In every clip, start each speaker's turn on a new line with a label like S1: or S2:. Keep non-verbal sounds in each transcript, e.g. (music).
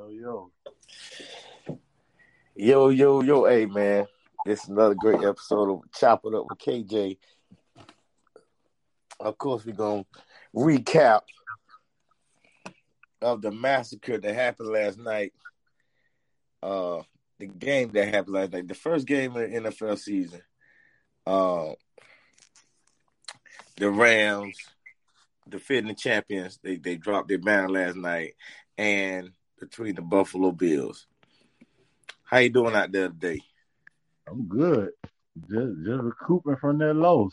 S1: Yo, yo.
S2: Yo, yo, yo, hey man. It's another great episode of Chop It Up with KJ. Of course, we're gonna recap of the massacre that happened last night. Uh the game that happened last night, the first game of the NFL season. Uh the Rams, defending champions, they they dropped their banner last night, and between the Buffalo Bills. How you doing out there today?
S1: I'm good. Just just recouping from that loss.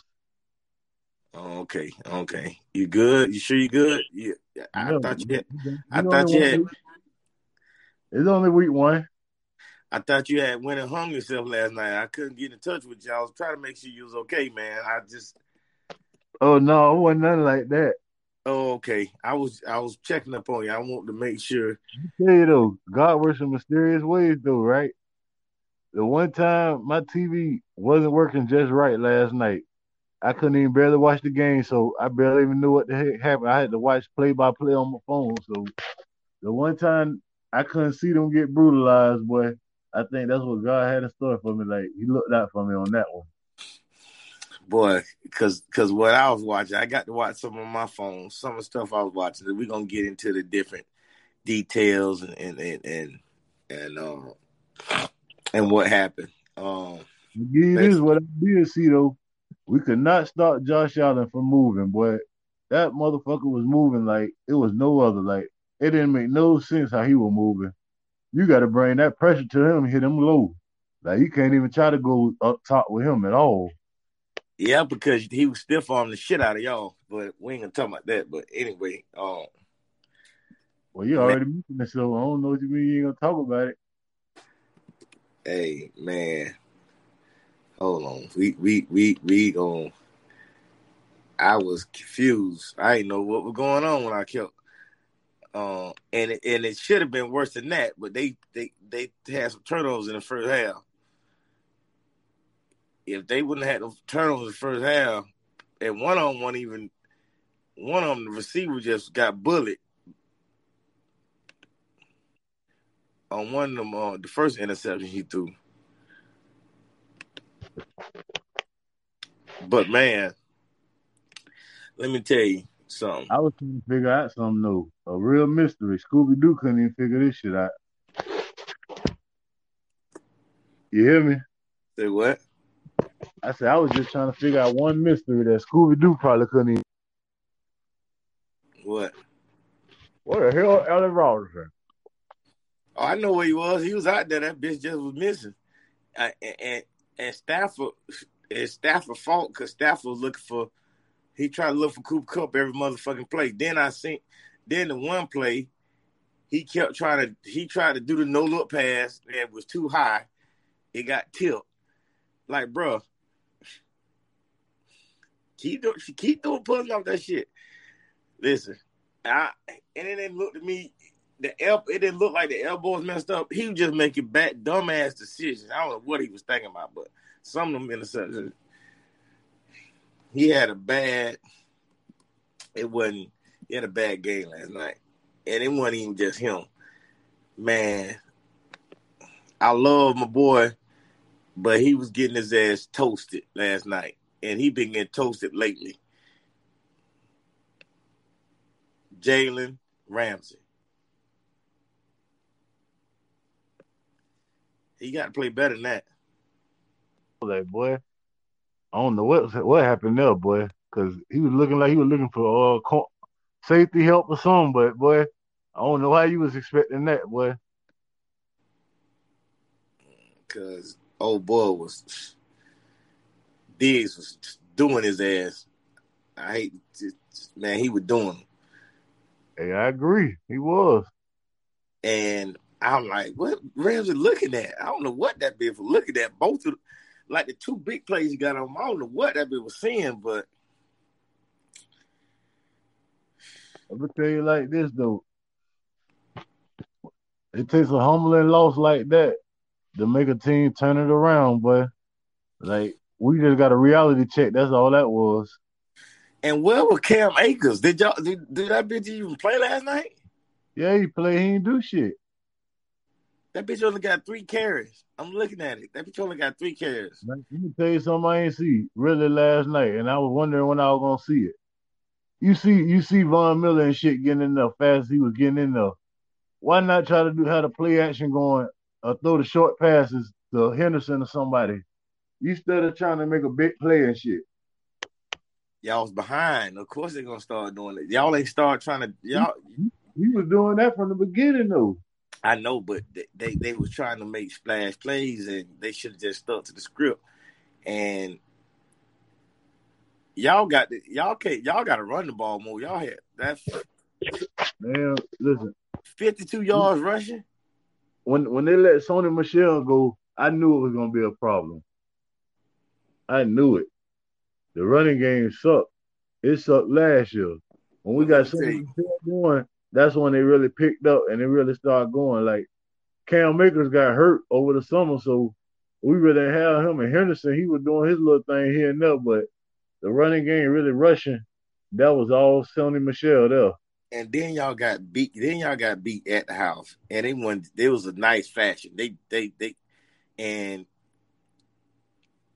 S2: Okay, okay. You good? You sure you good? Yeah. I
S1: Yeah,
S2: thought you had. I thought you had.
S1: week- It's only week one.
S2: I thought you had went and hung yourself last night. I couldn't get in touch with you. I was trying to make sure you was okay, man. I just.
S1: Oh no, it wasn't nothing like that.
S2: Oh, okay. I was I was checking up on you. I wanted to make sure.
S1: tell you though, God works in mysterious ways though, right? The one time my TV wasn't working just right last night. I couldn't even barely watch the game, so I barely even knew what the heck happened. I had to watch play by play on my phone. So the one time I couldn't see them get brutalized, boy, I think that's what God had in store for me. Like he looked out for me on that one.
S2: Boy, because because what I was watching, I got to watch some on my phone, some of the stuff I was watching. We're gonna get into the different details and and and and and, uh, and what happened. Um,
S1: give you what I did see though, we could not stop Josh Allen from moving, boy. That motherfucker was moving like it was no other. Like it didn't make no sense how he was moving. You got to bring that pressure to him, hit him low. Like you can't even try to go up top with him at all.
S2: Yeah, because he was stiff arming the shit out of y'all, but we ain't gonna talk about that. But anyway, um,
S1: Well, you already mentioned it, so I don't know what you mean you ain't gonna talk about it.
S2: hey man, hold on, we we we we going I was confused. I didn't know what was going on when I kept. Uh, and it, and it should have been worse than that, but they they they had some turnovers in the first half. If they wouldn't have had those turnovers the first half, and one on one even one of them the receiver just got bullied on one of them uh, the first interception he threw. But man, let me tell you something.
S1: I was trying to figure out something though. A real mystery. Scooby Doo couldn't even figure this shit out. You hear me?
S2: Say what?
S1: I said I was just trying to figure out one mystery that Scooby Doo probably couldn't even.
S2: What?
S1: What the hell, Allen Robinson?
S2: Oh, I know where he was. He was out there. That bitch just was missing. Uh, and, and and Stafford, it's Stafford fault because Stafford was looking for. He tried to look for Cooper Kupp every motherfucking play. Then I seen, then the one play, he kept trying to. He tried to do the no look pass and it was too high. It got tipped. Like, bro, keep doing, keep doing pulling off that shit. Listen, I and it didn't look to me the el- it didn't look like the elbows messed up. He was just making bad dumbass decisions. I don't know what he was thinking about, but some of them interceptions. He had a bad. It wasn't. He had a bad game last night, and it wasn't even just him. Man, I love my boy, but he was getting his ass toasted last night, and he been getting toasted lately. Jalen Ramsey. He got to play better than that.
S1: Like, boy, I don't know what what happened there, boy, because he was looking like he was looking for uh safety help or something. But boy, I don't know how you was expecting that, boy.
S2: Cause old boy was Diggs was doing his ass. I hate man, he was doing.
S1: Hey, I agree, he was.
S2: And I'm like, what Ramsey looking at? I don't know what that bitch was looking at. Both of like the two big plays he got on. I don't know what that bitch was seeing, but
S1: I'm gonna tell you like this though. It takes a humbling loss like that to make a team turn it around, boy. Like we just got a reality check. That's all that was.
S2: and where was Cam Akers? Did y'all did, did that bitch even play last night?
S1: Yeah, he played. He didn't do shit.
S2: That bitch only got three carries. I'm looking at it. That bitch only got three carries.
S1: Let me tell you something I ain't see really last night, and I was wondering when I was gonna see it. You see, you see Von Miller and shit getting in there fast as he was getting in there. Why not try to do how the play action going or throw the short passes to Henderson or somebody? Instead of trying to make a big play and shit.
S2: Y'all was behind. Of course they're gonna start doing it. Y'all ain't start trying to y'all.
S1: He was doing that from the beginning though.
S2: I know, but they, they, they was trying to make splash plays and they should have just stuck to the script. And y'all got the, y'all can't y'all got to run the ball more. Y'all had that
S1: Man, listen.
S2: fifty two yards rushing.
S1: When when they let Sony Michel go, I knew it was gonna be a problem. I knew it. The running game sucked. It sucked last year. When we got Sony Michel going, that's when they really picked up and they really started going. Like Cam Akers got hurt over the summer, so we really had him and Henderson. He was doing his little thing here and there, but the running game really rushing. That was all Sony Michel there.
S2: And then y'all got beat. Then y'all got beat at the house, and they won. It was a nice fashion. They they they, and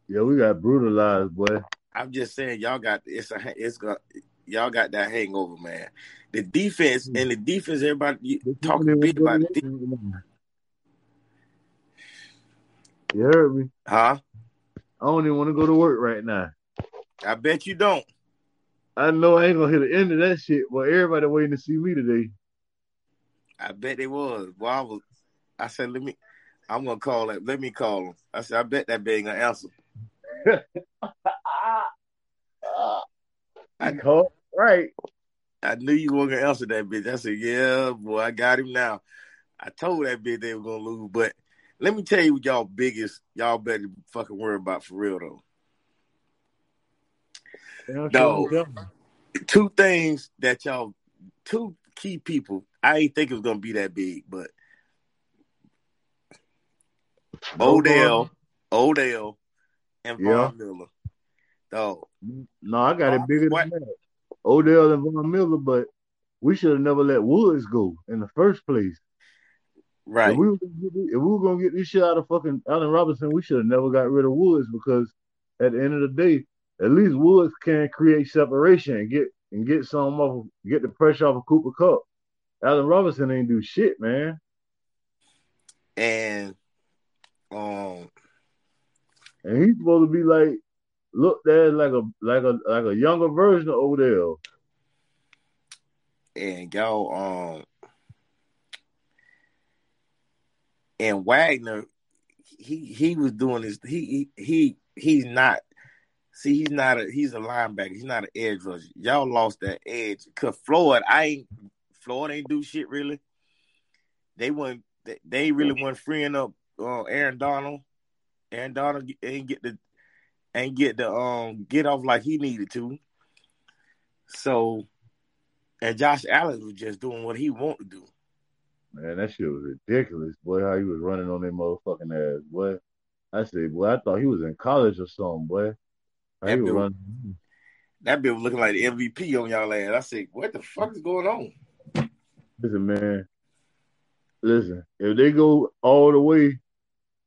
S1: yeah, we got brutalized, boy.
S2: I'm just saying, y'all got it's a it's got y'all got that hangover, man. The defense hmm. and the defense, everybody talking big about it.
S1: You heard me,
S2: huh?
S1: I don't even want to go to work right now.
S2: I bet you don't.
S1: I know I ain't gonna hit the end of that shit, but everybody waiting to see me today.
S2: I bet they was. Well, I was. I said, let me. I'm gonna call it. Let me call him. I said, I bet that bitch gonna answer. (laughs)
S1: I called right.
S2: I knew you weren't gonna answer that bitch. I said, yeah, boy, I got him now. I told that bitch they were gonna lose, but let me tell you what y'all biggest, y'all better fucking worry about for real though. No, two things that y'all, two key people. I ain't think it was gonna be that big, but Odell, Odell, and Von yeah. Miller. Dog.
S1: No, I got it bigger what? than that. Odell and Von Miller, but we should have never let Woods go in the first place.
S2: Right.
S1: If we, were if we were gonna get this shit out of fucking Allen Robinson, we should have never got rid of Woods because at the end of the day, at least Woods can create separation and get and get some off, get the pressure off of Cooper Kupp. Allen Robinson ain't do shit, man.
S2: And um,
S1: and he's supposed to be like looked at like a like a like a younger version of Odell.
S2: And y'all, um, and Wagner, he he was doing this. He he, he he's not See, he's not a he's a linebacker. He's not an edge rusher. Y'all lost that edge. Cause Floyd, I ain't Floyd ain't do shit really. They went they, they really weren't freeing up uh, Aaron Donald. Aaron Donald ain't get the ain't get the um get off like he needed to. So and Josh Allen was just doing what he wanted to do.
S1: Man, that shit was ridiculous, boy. How he was running on that motherfucking ass, boy. I said, boy, I thought he was in college or something, boy.
S2: That bill, that bill was looking like the MVP on y'all ass. I said, what the fuck is going on?
S1: Listen, man. Listen, if they go all the way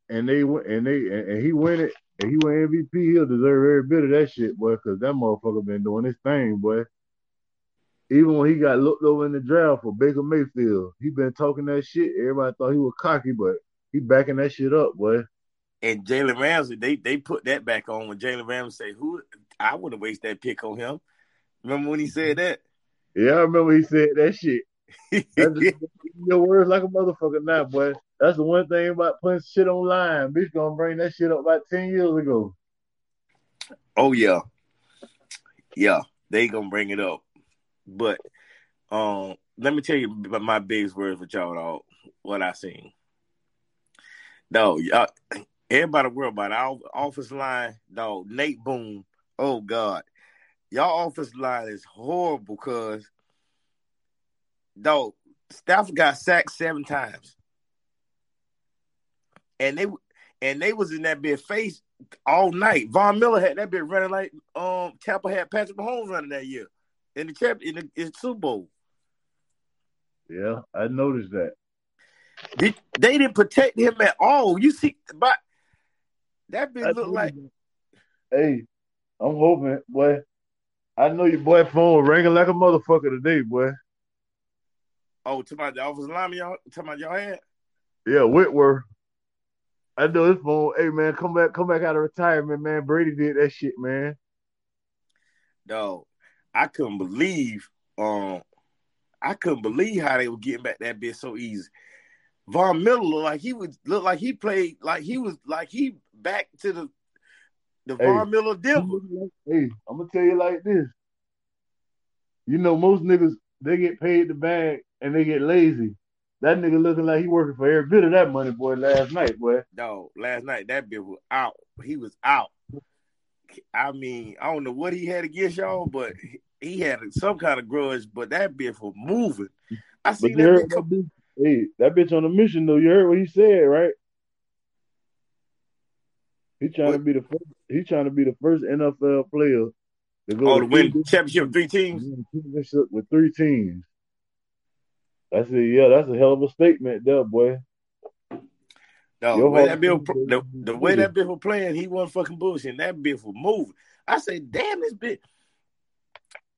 S1: and they and they and he win it and he win MVP, he'll deserve every bit of that shit, boy, because that motherfucker been doing his thing, boy. Even when he got looked over in the draft for Baker Mayfield, he been talking that shit. Everybody thought he was cocky, but he backing that shit up, boy
S2: and Jalen Ramsey, they they put that back on when Jalen Ramsey say, "Who I wouldn't waste that pick on him." Remember when he said that?
S1: Yeah, I remember he said that shit. (laughs) your words like a motherfucker now, boy. That's the one thing about putting shit online. Bitch gonna bring that shit up about ten years ago.
S2: Oh yeah, yeah, they gonna bring it up. But um, let me tell you my biggest words with y'all. All what I seen. No, y'all, Everybody worry about our office line, dog. Nate Boone. Oh God, y'all office line is horrible because, dog, Stafford got sacked seven times, and they and they was in that bit face all night. Von Miller had that bit running like um Tampa had Patrick Mahomes running that year in the champ in the, in the Super Bowl.
S1: Yeah, I noticed that.
S2: They, they didn't protect him at all. You see, but that bitch look like.
S1: Hey, I'm hoping, boy. I know your boy phone ringing like a motherfucker today, boy.
S2: Oh, to my the office line, y'all. To my y'all had.
S1: Yeah, Whitworth. I know this phone. Hey man, come back, come back out of retirement, man. Brady did that shit, man.
S2: No, I couldn't believe. Um, I couldn't believe how they were getting back that bit so easy. Von Miller looked like he would look like he played like he was like he back to the the hey, Von Miller Denver.
S1: Hey, I'm gonna tell you like this. You know, most niggas they get paid the bag and they get lazy. That nigga looking like he working for every bit of that money, boy. Last night, boy.
S2: No, last night that bit was out. He was out. I mean, I don't know what he had against y'all, but he had some kind of grudge. But that bit was moving. I see that,
S1: bit Hey, that bitch on a mission though. You heard what he said, right? He trying what? to be the first. He trying to be the first NFL player
S2: to go oh, to win championship with three teams.
S1: Championship with three teams. That's a yeah. That's a hell of a statement, there, boy.
S2: No, the way that bill, the, the way that bill was playing, he wasn't fucking bullshit. That bill was moving. I say, damn, this bit.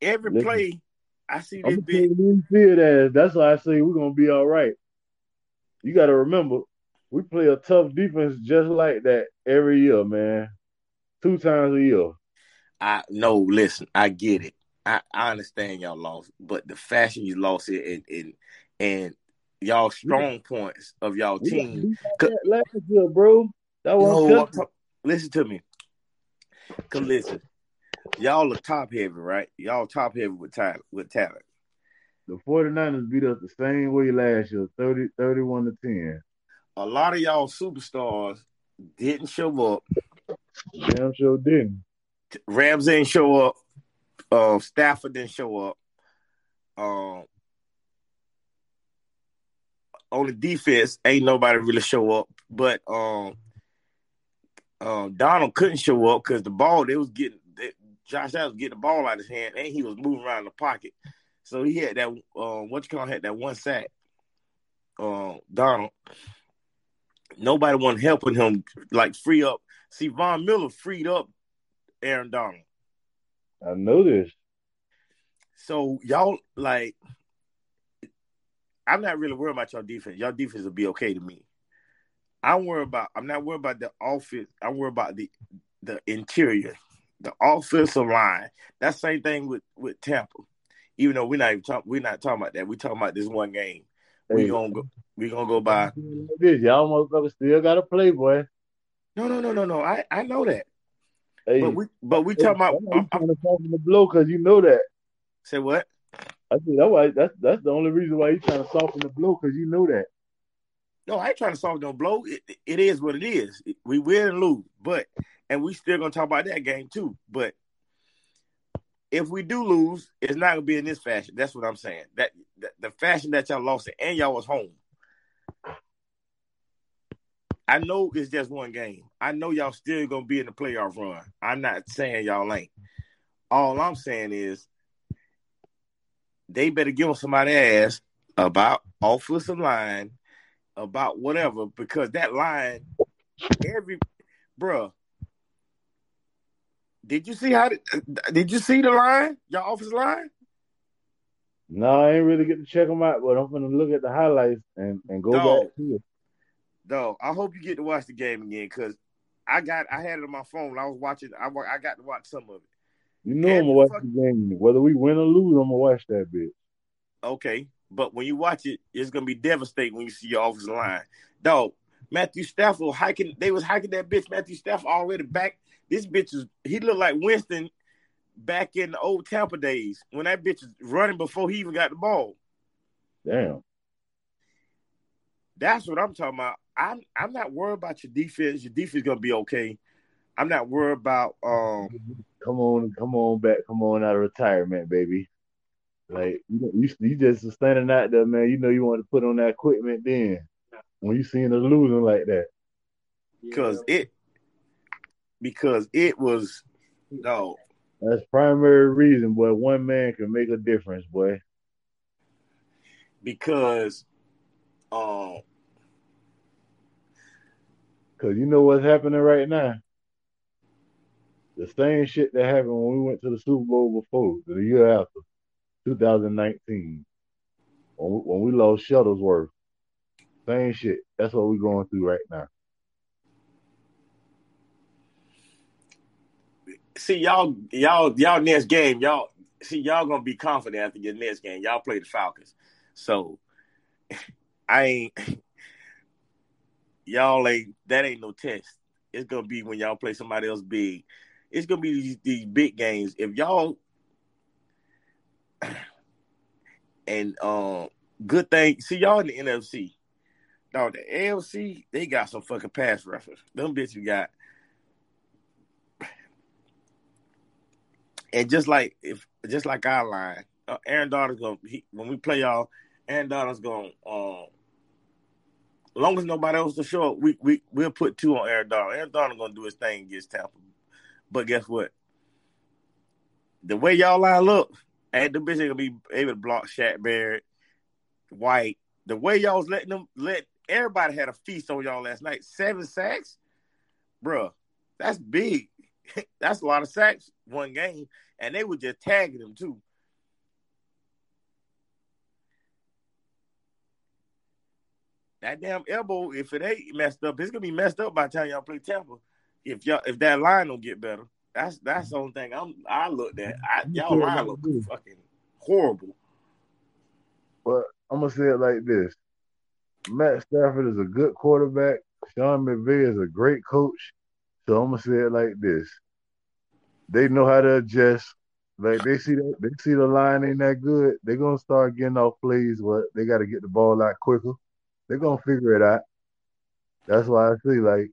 S2: Every Listen, play I see this bit.
S1: We feel that. That's why I say we're gonna be all right. You got to remember, we play a tough defense just like that every year, man. Two times a year.
S2: I no, listen, I get it. I, I understand y'all lost, but the fashion you lost it and and, and y'all strong points of y'all team.
S1: Last year, bro. That was
S2: no, listen to me. Cause listen, y'all are top heavy, right? Y'all top heavy with talent. With talent.
S1: The 49ers beat us the same way last year, 30, 31 to 10.
S2: A lot of y'all superstars didn't show up.
S1: Damn sure didn't.
S2: Rams didn't show up. Uh, Stafford didn't show up. Um, on the defense, ain't nobody really show up. But um, um, Donald couldn't show up because the ball they was getting Josh Allen was getting the ball out of his hand and he was moving around the pocket. So he had that uh, what you call had that one sack. Uh, Donald. Nobody wasn't helping him like free up. See, Von Miller freed up Aaron Donald.
S1: I know this.
S2: So y'all like I'm not really worried about your defense. Your defense will be okay to me. I'm worried about I'm not worried about the offense. I'm worried about the the interior the offensive line. That same thing with with Tampa. Even though we're not even talk, we're not talking about that. We're talking about this one game. We gonna go. We gonna go by.
S1: This y'all motherfuckers still got a playboy.
S2: No, no, no, no, no. I I know that. Hey, but we but we talking about.
S1: I'm, uh, uh, trying to soften the blow because you know that.
S2: Say what?
S1: I said that why that's that's the only reason why you trying to soften the blow because you know that.
S2: No, I ain't trying to soften no blow. It, it is what it is. We win and lose, but and we still gonna talk about that game too. But if we do lose, it's not gonna be in this fashion. That's what I'm saying. That, the fashion that y'all lost it and y'all was home. I know it's just one game. I know y'all still gonna be in the playoff run. I'm not saying y'all ain't. All I'm saying is they better give them somebody ass about offensive line, about whatever, because that line, every bruh, did you see how? Did, did you see the line? Your office line?
S1: No, I ain't really get to check them out, but I'm gonna look at the highlights and, and go Dog. back to it.
S2: Dog, I hope you get to watch the game again because I got I had it on my phone. I was watching. I I got to watch some of it.
S1: You know and I'm gonna watch fuck, the game, whether we win or lose. I'm gonna watch that bitch.
S2: Okay, but when you watch it, it's gonna be devastating when you see your office line. Dog, Matthew Stafford hiking. They was hiking that bitch. Matthew Stafford already back this bitch is he looked like Winston back in the old Tampa days when that bitch was running before he even got the ball.
S1: Damn.
S2: That's what I'm talking about. I'm I'm not worried about your defense. Your defense gonna be okay. I'm not worried about um
S1: come on, come on back, come on out of retirement, baby. Like you, you, you just standing out there, man. You know you want to put on that equipment then when you seeing us losing like that.
S2: Because it because it was no.
S1: That's primary reason, boy. One man can make a difference, boy.
S2: Because um
S1: Cause you know what's happening right now. The same shit that happened when we went to the Super Bowl before, the year after, 2019, when we, when we lost Shuttlesworth. Same shit. That's what we're going through right now.
S2: See y'all, y'all, y'all next game, y'all see y'all gonna be confident after your next game. Y'all play the Falcons, so (laughs) I ain't y'all ain't that ain't no test. It's gonna be when y'all play somebody else big. It's gonna be these, these big games. If y'all (sighs) and um good thing, see y'all in the NFC. Dog, the AFC, they got some fucking pass rushers. Them bitches got and just like if just like our line, uh, Aaron Donald's gonna he, when we play y'all, Aaron Donald's gonna um long as nobody else to show up, we we we'll put two on Aaron Donald. Aaron Donald gonna do his thing against Tampa. But guess what? The way y'all line up, and the bitch ain't gonna be able to block Shaq Barrett, White. The way y'all was letting them let everybody had a feast on y'all last night. Seven sacks, bruh. That's big. (laughs) that's a lot of sacks one game, and they were just tagging them too. that damn elbow, if it ain't messed up, it's gonna be messed up by the time y'all play Tampa. If y'all if that line don't get better, that's that's the only thing I'm I looked at. I, y'all line look fucking horrible.
S1: But I'm gonna say it like this: Matt Stafford is a good quarterback. Sean McVay is a great coach. So I'm gonna say it like this: They know how to adjust. Like they see that they see the line ain't that good. They're gonna start getting off plays, but they got to get the ball out quicker. They're gonna figure it out. That's why I see like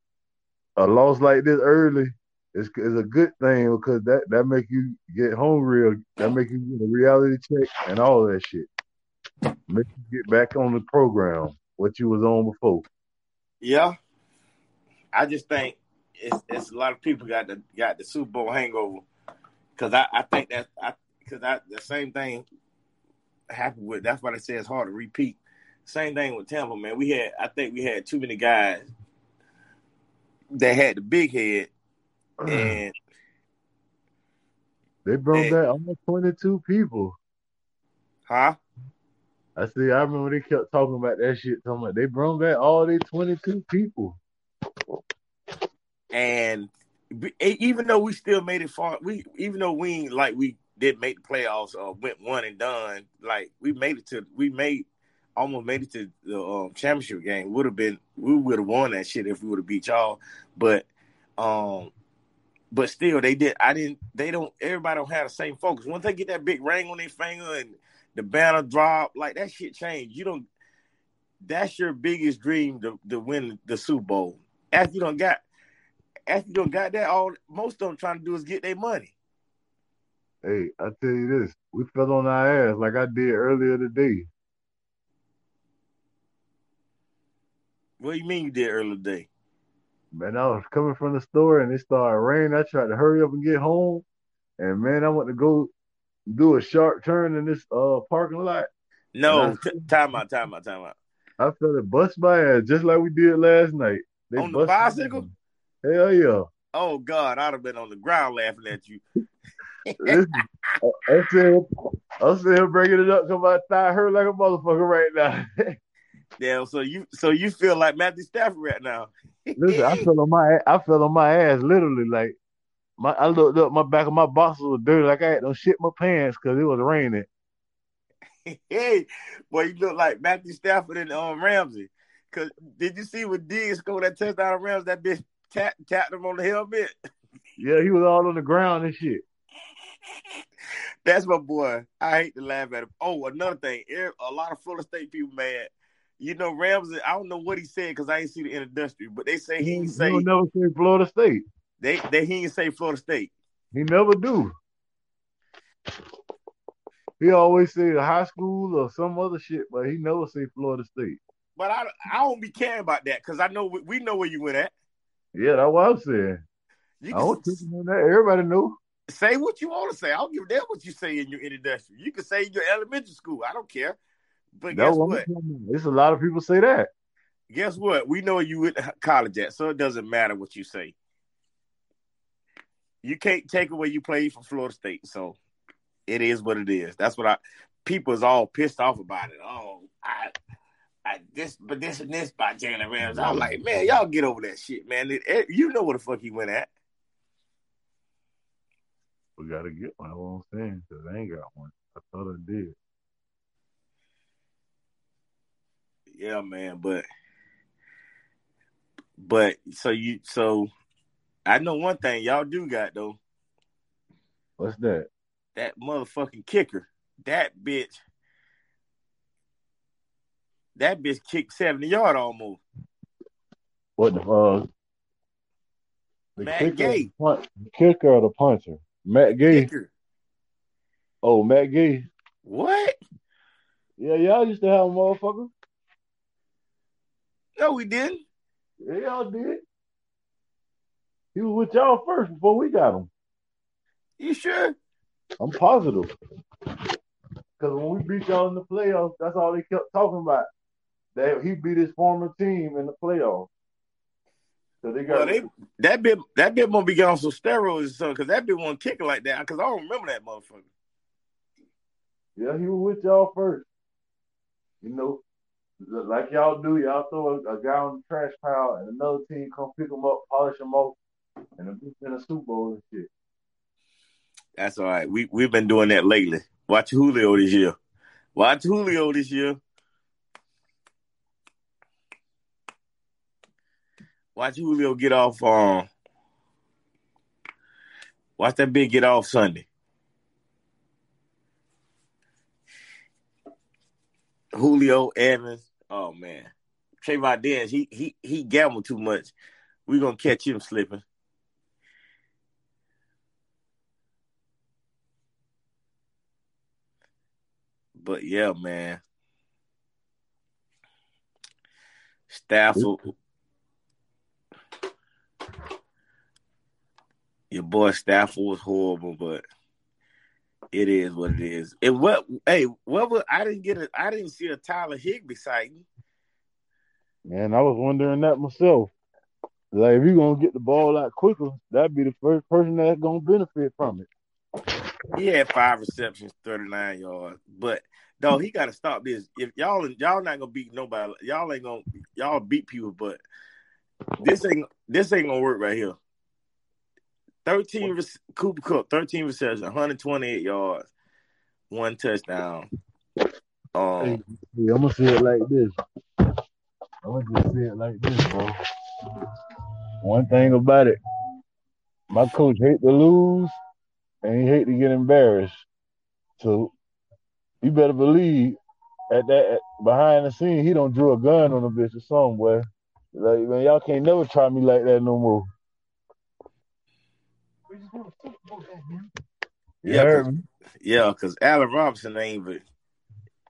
S1: a loss like this early is is a good thing because that that make you get hungry. That make you get a reality check and all that shit. Make you get back on the program what you was on before.
S2: Yeah, I just think it's, it's a lot of people got the got the Super Bowl hangover because I, I think that I because I the same thing happened with. That's why they say it's hard to repeat same thing with Tampa, man. We had, I think we had too many guys that had the big head, uh-huh. and
S1: they brought back almost twenty-two people.
S2: Huh?
S1: I see. I remember they kept talking about that shit. Talking about they brought back all these twenty-two people,
S2: and even though we still made it far, we even though we like we did make the playoffs or went one and done, like we made it to we made almost made it to the um, championship game. Would have been we would have won that shit if we would have beat y'all. But um, but still they did. I didn't. They don't. Everybody don't have the same focus. Once they get that big ring on their finger and the banner drop, like that shit changed. You don't. That's your biggest dream to, to win the Super Bowl. After you don't got, after you don't got that, all most of them trying to do is get their money.
S1: Hey, I tell you this, we fell on our ass like I did earlier today.
S2: What do you mean you did earlier today?
S1: Man, I was coming from the store and it started raining. I tried to hurry up and get home. And man, I went to go do a sharp turn in this uh parking lot.
S2: No, t- time out, time out, time out.
S1: I felt it bust my ass just like we did last night.
S2: They on the bicycle?
S1: Hell yeah.
S2: Oh God, I'd have been on the ground laughing at you.
S1: Listen, I, I said I'm still bringing it up because my thigh hurt like a motherfucker right now. (laughs)
S2: Damn, so you so you feel like Matthew Stafford right now.
S1: Listen, I fell on my I fell on my ass literally like my I looked up my back of my boxes was dirty like I had to shit my pants because it was raining.
S2: hey, boy, you look like Matthew Stafford and um Ramsey. Cause did you see when Diggs scored that touchdown on Rams? That bitch tapped tapped him on the helmet.
S1: yeah, he was all on the ground and shit.
S2: That's my boy. I hate to laugh at him. Oh, another thing, a lot of Florida State people mad you know, Ramsey, I don't know what he said because I ain't see the industry, but they say he, he say
S1: he never say Florida State.
S2: They they he ain't say Florida State.
S1: He never do. He always say high school or some other shit, but he never say Florida State.
S2: But I I don't be caring about that because I know we, we, know where you went at.
S1: Yeah, that's what I'm saying. You I don't think that. Everybody knew.
S2: Say what you want to say. I don't give a damn what you say in your industry. You can say in your elementary school. I don't care. But guess what?
S1: There's a lot of people say that.
S2: guess what? We know you went to college at, so it doesn't matter what you say. You can't take away you played for Florida State, so it is what it is. That's what I people is all pissed off about it. Oh, I I this but this and this by Jalen Rams. I'm like, man, y'all get over that shit, man. It, it, you know where the fuck he went at.
S1: We gotta get one. What I'm saying, because I ain't got one. I thought I did.
S2: Yeah, man, but but so you so I know one thing y'all do got though.
S1: What's that?
S2: That motherfucking kicker. That bitch. That bitch kicked 70 yard almost.
S1: What the uh the
S2: Matt
S1: kicker,
S2: Gay.
S1: punt, kicker or the punter? Matt Gay.
S2: Kicker.
S1: Oh, Matt Gay.
S2: What?
S1: Yeah, y'all used to have a motherfucker.
S2: No, we didn't.
S1: Yeah, y'all did. He was with y'all first before we got him.
S2: You sure?
S1: I'm positive. Because when we beat y'all in the playoffs, that's all they kept talking about. That he beat his former team in the playoffs. So they got
S2: Well, they that bit that bit gonna be on some steroids or something because that bit won't kick like that because I don't remember that motherfucker.
S1: Yeah, he was with y'all first. You know, like y'all do, y'all throw a, a guy on the trash pile and another team come pick him up, polish him off, and a beat in a Super Bowl and shit.
S2: That's all right. We we've been doing that lately. Watch Julio this year. Watch Julio this year. Watch Julio get off um watch that big get off Sunday. Julio Evans. Oh man. Trayvon Dance, he he he gambled too much. We're gonna catch him slipping. But yeah, man. Stafford. Your boy Stafford was horrible, but it is what it is. And what hey, what was I didn't get a I didn't see a Tyler Higbee sighting.
S1: Man, I was wondering that myself. Like, if you're gonna get the ball out quicker, that'd be the first person that's gonna benefit from it.
S2: He had five receptions, 39 yards. But no, he gotta stop this. If y'all y'all not gonna beat nobody, y'all ain't gonna y'all beat people, but this ain't this ain't gonna work right here. 13 rec- Cooper Kupp, 13 receptions, 128 yards, one touchdown. Um,
S1: hey, I'm gonna say it like this. I'm gonna just say it like this, bro. One thing about it, my coach hate to lose and he hate to get embarrassed. So you better believe at that at, behind the scene he don't drew a gun on a bitch or somewhere. Like man, y'all can't never try me like that no more.
S2: Yeah, yeah, because Allen Robinson ain't even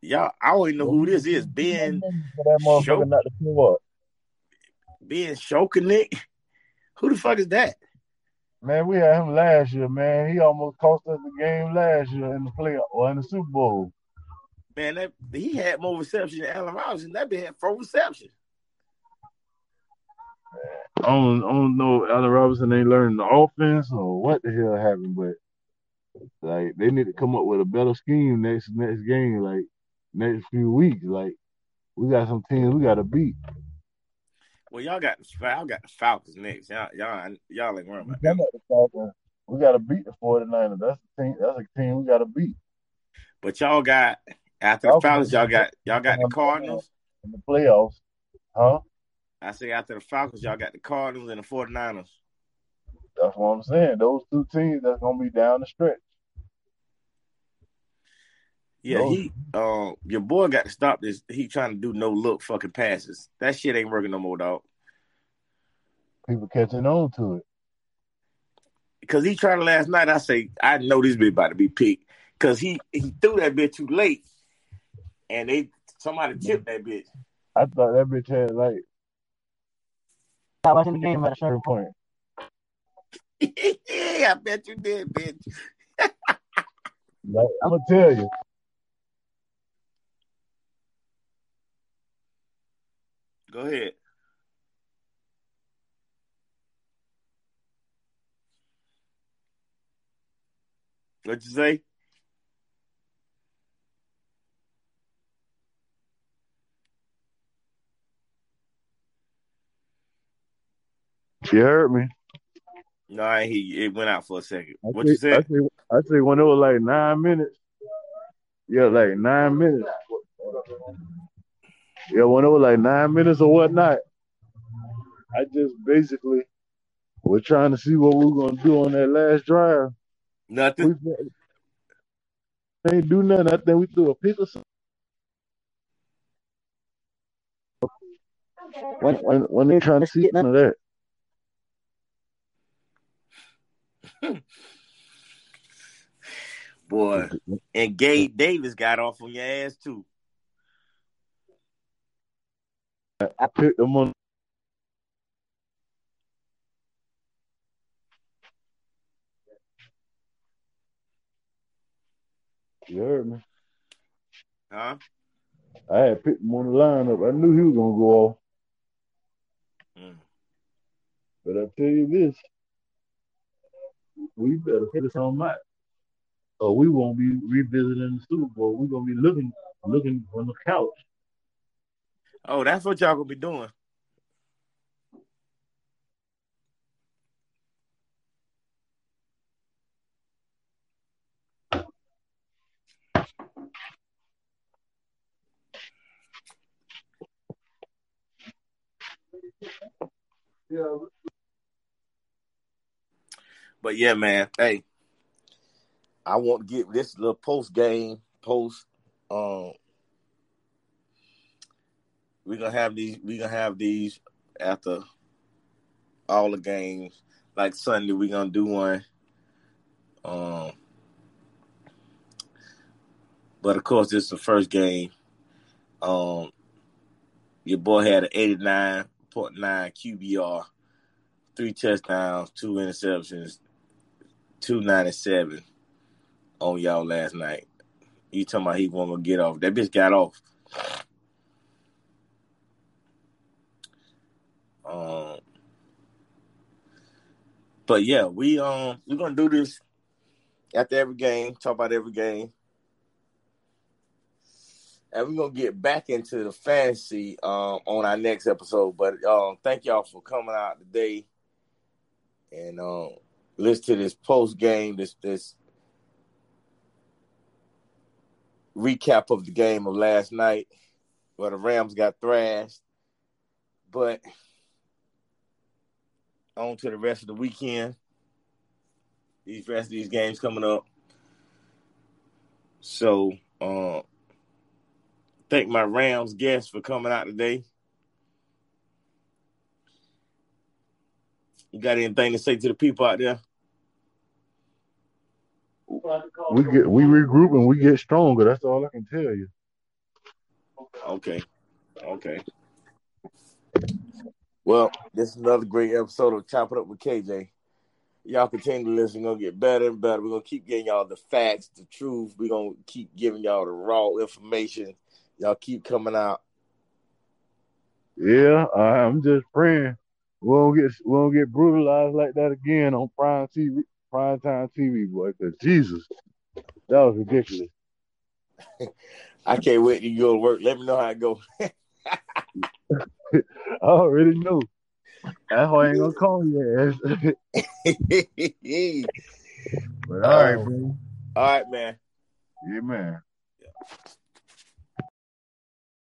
S2: y'all. I don't even know who this is. Ben
S1: For that not to show.
S2: Ben Skowronek. Who the fuck is that?
S1: Man, we had him last year, man. He almost cost us the game last year in the play or in the Super Bowl.
S2: Man, that he had more receptions than Allen Robinson. That bitch had four receptions.
S1: I don't, I don't know if Allen Robinson ain't learning the offense or what the hell happened, but like they need to come up with a better scheme next next game, like next few weeks. Like we got some teams we got to beat.
S2: Well, y'all got y'all got the Falcons next. Y'all y'all y'all ain't worrying
S1: We
S2: about
S1: got
S2: them.
S1: the Falcons. We got to beat the 49ers. That's the team. That's a team we got to beat
S2: But y'all got after the
S1: Falcons.
S2: Falcons, y'all got y'all got the Cardinals.
S1: in the playoffs, huh?
S2: I say after the Falcons, y'all got the Cardinals and the 49ers.
S1: That's what I'm saying. Those two teams that's gonna be down the stretch.
S2: Yeah,
S1: No.
S2: he um your boy got to stop this. He trying to do no look fucking passes. That shit ain't working no more, dog.
S1: People catching on to it.
S2: Because he tried it last night. I say I know this bitch about to be picked. Cause he he threw that bitch too late, and they somebody tipped that bitch.
S1: I thought that bitch had like
S3: Not watching the game at a certain
S1: certain point.
S2: yeah, I bet you did, bitch. (laughs)
S1: I'm gonna tell you,
S2: Go ahead. What'd you say?
S1: You heard me.
S2: No, I ain't hear. It went out for a second.
S1: I
S2: What
S1: say,
S2: you said?
S1: I say, I say when it was like nine minutes. Yeah, like nine minutes. Yeah, when it was like nine minutes or whatnot. I just basically was trying to see what we were gonna do on that last drive.
S2: Nothing.
S1: We ain't do nothing. I think we threw a pick or something. When when when they trying to see none of that.
S2: Boy. And Gabe Davis got off on your ass too.
S1: I picked them on. You heard me.
S2: Huh?
S1: I had picked him on the lineup. I knew he was gonna go off.
S2: Mm.
S1: But I tell you this, we better hit us on that. Or we won't be revisiting the Super Bowl. We're gonna be looking looking on the couch.
S2: Oh, that's what y'all gonna be doing. But yeah, man. Hey, I want to get this little post game post. Um, we're gonna have these. We're gonna have these after all the games. Like Sunday, we're gonna do one. Um, but of course, this is the first game. Um, your boy had an eighty-nine point nine QBR, three touchdowns, two interceptions, two ninety-seven on y'all last night. You talking about he wasn't gonna get off? That bitch got off. Um, but yeah, we um we're gonna do this after every game. Talk about every game, and we're gonna get back into the fantasy um on our next episode. But um, thank y'all for coming out today and um listen to this post game. This this recap of the game of last night where the Rams got thrashed. But on to the rest of the weekend. These rest of these games coming up. So uh thank my Rams guests for coming out today. You got anything to say to the people out there?
S1: We get we regroup and we get stronger. That's all I can tell you.
S2: Okay. Okay. Well, this is another great episode of Chop It Up with KJ. Y'all continue to listen. We're gonna get better and better. We're gonna keep getting y'all the facts, the truth. We're gonna keep giving y'all the raw information. Y'all keep coming out.
S1: Yeah, I'm just praying we won't get we won't get brutalized like that again on prime TV, prime time TV, boy. Cause Jesus, that was ridiculous. (laughs)
S2: I can't wait to go to work. Let me know how it goes. (laughs)
S1: I already know. That's why I ain't gonna call you ass. (laughs) but all right,
S2: Um,
S1: bro.
S2: All right, man.
S1: Yeah, man.
S2: Yeah.